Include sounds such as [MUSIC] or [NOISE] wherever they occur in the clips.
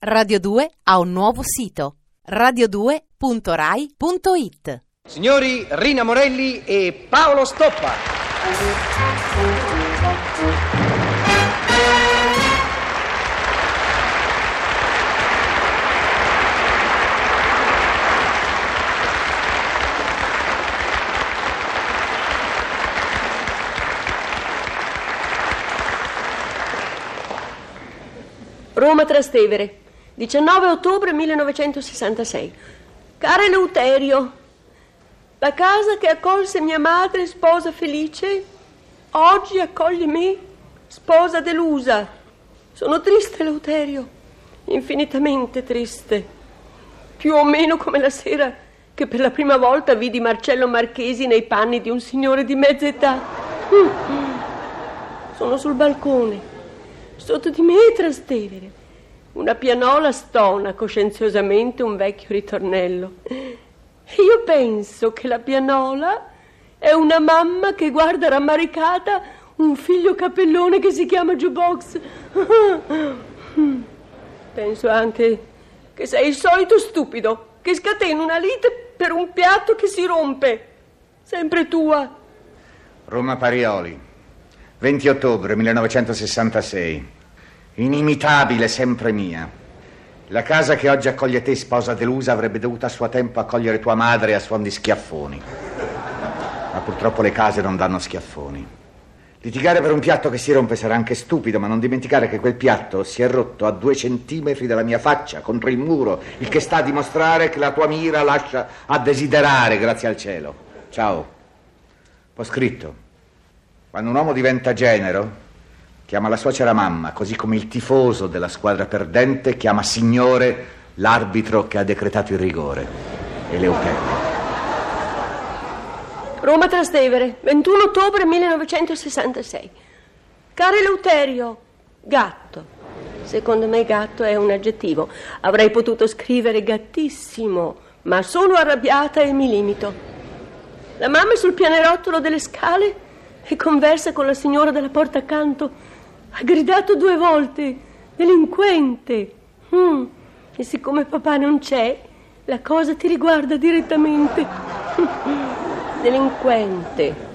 Radio 2 ha un nuovo sito radio2.rai.it. Signori Rina Morelli e Paolo Stoppa. Roma Trastevere, 19 ottobre 1966. Caro Eleuterio, la casa che accolse mia madre, sposa felice, oggi accoglie me, sposa delusa. Sono triste, Eleuterio, infinitamente triste. Più o meno come la sera che per la prima volta vidi Marcello Marchesi nei panni di un signore di mezza età. Sono sul balcone. Sotto di me Trastevere. Una pianola stona coscienziosamente un vecchio ritornello. Io penso che la pianola è una mamma che guarda rammaricata un figlio capellone che si chiama jukebox. Penso anche che sei il solito stupido che scatena una lite per un piatto che si rompe. Sempre tua. Roma Parioli, 20 ottobre 1966. Inimitabile, sempre mia. La casa che oggi accoglie te, sposa delusa, avrebbe dovuto a suo tempo accogliere tua madre a suon di schiaffoni. Ma purtroppo le case non danno schiaffoni. Litigare per un piatto che si rompe sarà anche stupido, ma non dimenticare che quel piatto si è rotto a due centimetri dalla mia faccia, contro il muro, il che sta a dimostrare che la tua mira lascia a desiderare, grazie al cielo. Ciao. Ho scritto. Quando un uomo diventa genero, chiama la suocera mamma, così come il tifoso della squadra perdente chiama signore l'arbitro che ha decretato il rigore. Eleuterio. Roma Trastevere, 21 ottobre 1966. Caro Eleuterio, gatto. Secondo me gatto è un aggettivo. Avrei potuto scrivere gattissimo, ma sono arrabbiata e mi limito. La mamma è sul pianerottolo delle scale e conversa con la signora della porta accanto. Ha gridato due volte, delinquente. Mm. E siccome papà non c'è, la cosa ti riguarda direttamente. [LAUGHS] delinquente.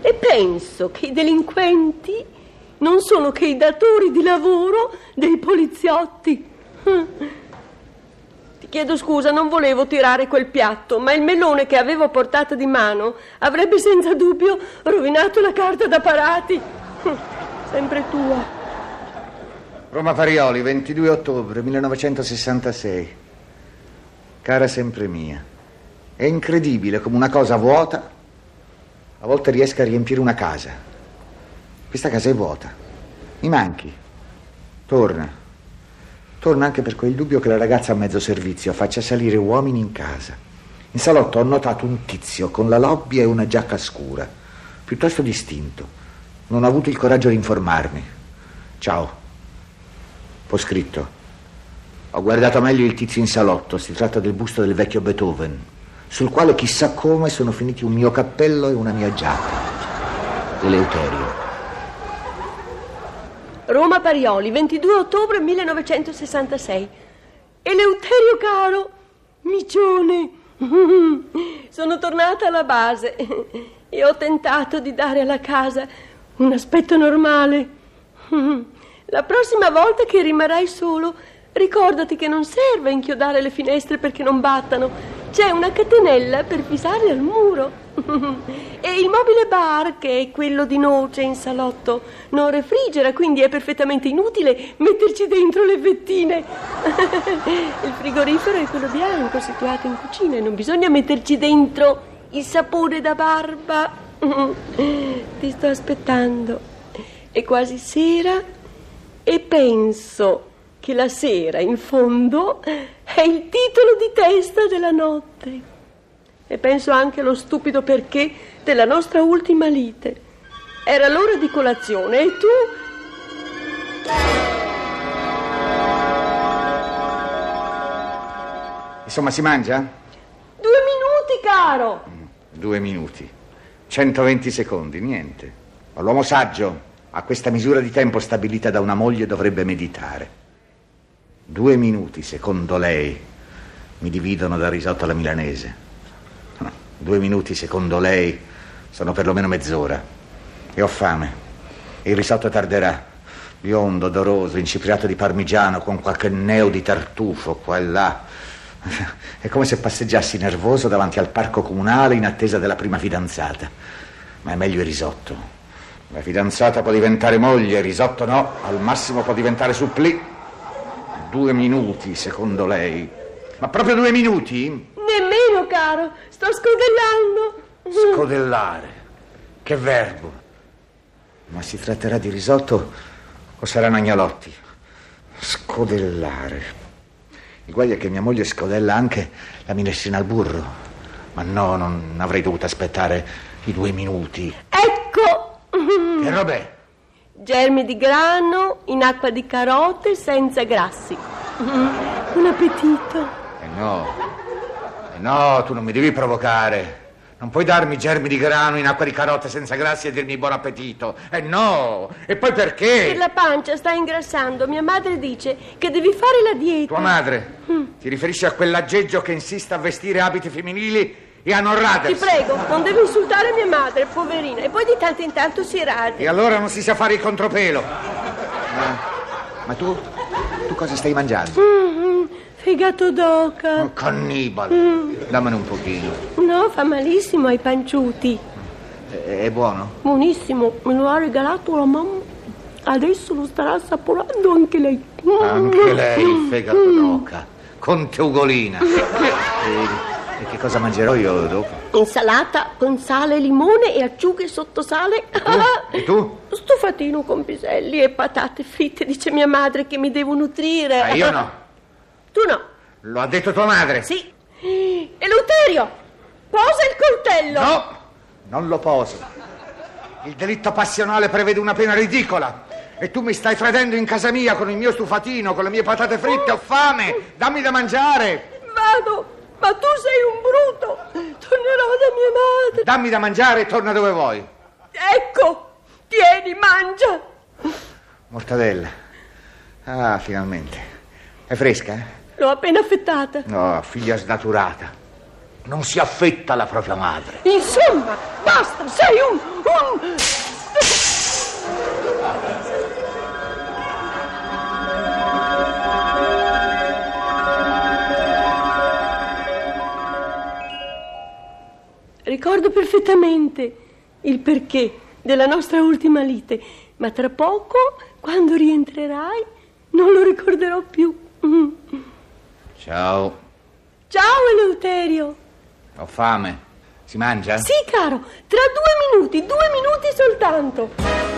E penso che i delinquenti non sono che i datori di lavoro dei poliziotti. Ti chiedo scusa, non volevo tirare quel piatto, ma il melone che avevo a portata di mano avrebbe senza dubbio rovinato la carta da parati. [LAUGHS] Sempre tua. Roma Parioli, 22 ottobre 1966. Cara sempre mia, è incredibile come una cosa vuota a volte riesca a riempire una casa. Questa casa è vuota. Mi manchi. Torna. Torna anche per quel dubbio che la ragazza a mezzo servizio faccia salire uomini in casa. In salotto ho notato un tizio con la lobbia e una giacca scura, piuttosto distinto. Non ho avuto il coraggio di informarmi. Ciao. Ho scritto. Ho guardato meglio il tizio in salotto. Si tratta del busto del vecchio Beethoven, sul quale chissà come sono finiti un mio cappello e una mia giacca. Eleuterio. Roma Parioli, 22 ottobre 1966. Eleuterio caro, micione. [LAUGHS] Sono tornata alla base e ho tentato di dare alla casa un aspetto normale. [LAUGHS] La prossima volta che rimarrai solo, ricordati che non serve inchiodare le finestre perché non battano. C'è una catenella per fisarle al muro. [LAUGHS] e il mobile bar, che è quello di noce in salotto, non refrigera, quindi è perfettamente inutile metterci dentro le vettine. [LAUGHS] il frigorifero è quello bianco situato in cucina e non bisogna metterci dentro il sapone da barba. [LAUGHS] Ti sto aspettando. È quasi sera e penso che la sera, in fondo, è il titolo di testa della notte. E penso anche allo stupido perché della nostra ultima lite. Era l'ora di colazione e tu... Insomma, si mangia? Due minuti, caro! Due minuti. 120 secondi, niente. Ma l'uomo saggio, a questa misura di tempo stabilita da una moglie, dovrebbe meditare. Due minuti, secondo lei, mi dividono dal risotto alla milanese. Due minuti, secondo lei, sono perlomeno mezz'ora. E ho fame. Il risotto tarderà. Biondo, odoroso, incipriato di parmigiano, con qualche neo di tartufo qua e là. È come se passeggiassi nervoso davanti al parco comunale in attesa della prima fidanzata. Ma è meglio il risotto. La fidanzata può diventare moglie, il risotto no, al massimo può diventare supplì. Due minuti, secondo lei. Ma proprio due minuti? Nemmeno, caro. Sto scodellando. Scodellare. Che verbo. Ma si tratterà di risotto o saranno agnolotti? Scodellare. Il guaio è che mia moglie scodella anche la minestrina al burro. Ma no, non avrei dovuto aspettare i due minuti. Ecco. Che rob'è? Germi di grano in acqua di carote senza grassi. Un appetito. Eh no. Eh no, tu non mi devi provocare. Non puoi darmi germi di grano in acqua di carote senza grassi e dirmi buon appetito. Eh no! E poi perché? Per la pancia sta ingrassando. Mia madre dice che devi fare la dieta. Tua madre? Ti riferisci a quell'aggeggio che insiste a vestire abiti femminili e a non Ti radersi? prego, non devi insultare mia madre, poverina. E poi di tanto in tanto si rade. E allora non si sa fare il contropelo. Ma, ma tu? Tu cosa stai mangiando? Mm, fegato d'oca. Un cannibale. Dammene un pochino. No, fa malissimo ai panciuti. È, è buono? Buonissimo, me lo ha regalato la mamma. Adesso lo starà assaporando anche lei. Anche lei, il fegato d'oca. Conte Ugolina. E, e che cosa mangerò io dopo? Insalata con sale limone e acciughe sotto sale. E tu? Stufatino con piselli e patate fritte, dice mia madre che mi devo nutrire. Ma io no. Tu no? Lo ha detto tua madre? Sì. Eleuterio, posa il coltello. No, non lo poso. Il delitto passionale prevede una pena ridicola. E tu mi stai tradendo in casa mia con il mio stufatino, con le mie patate fritte, ho fame. Dammi da mangiare. Vado, ma tu sei un bruto. Tornerò da mia madre. Dammi da mangiare e torna dove vuoi. Ecco, tieni, mangia. Mortadella. Ah, finalmente. È fresca? eh? L'ho appena affettata. No, figlia snaturata. Non si affetta la propria madre. Insomma, basta, sei un... un... Ricordo perfettamente il perché della nostra ultima lite, ma tra poco, quando rientrerai, non lo ricorderò più. Mm. [LAUGHS] Ciao. Ciao Eleuterio. Ho fame. Si mangia? Sì, caro, tra due minuti, due minuti soltanto.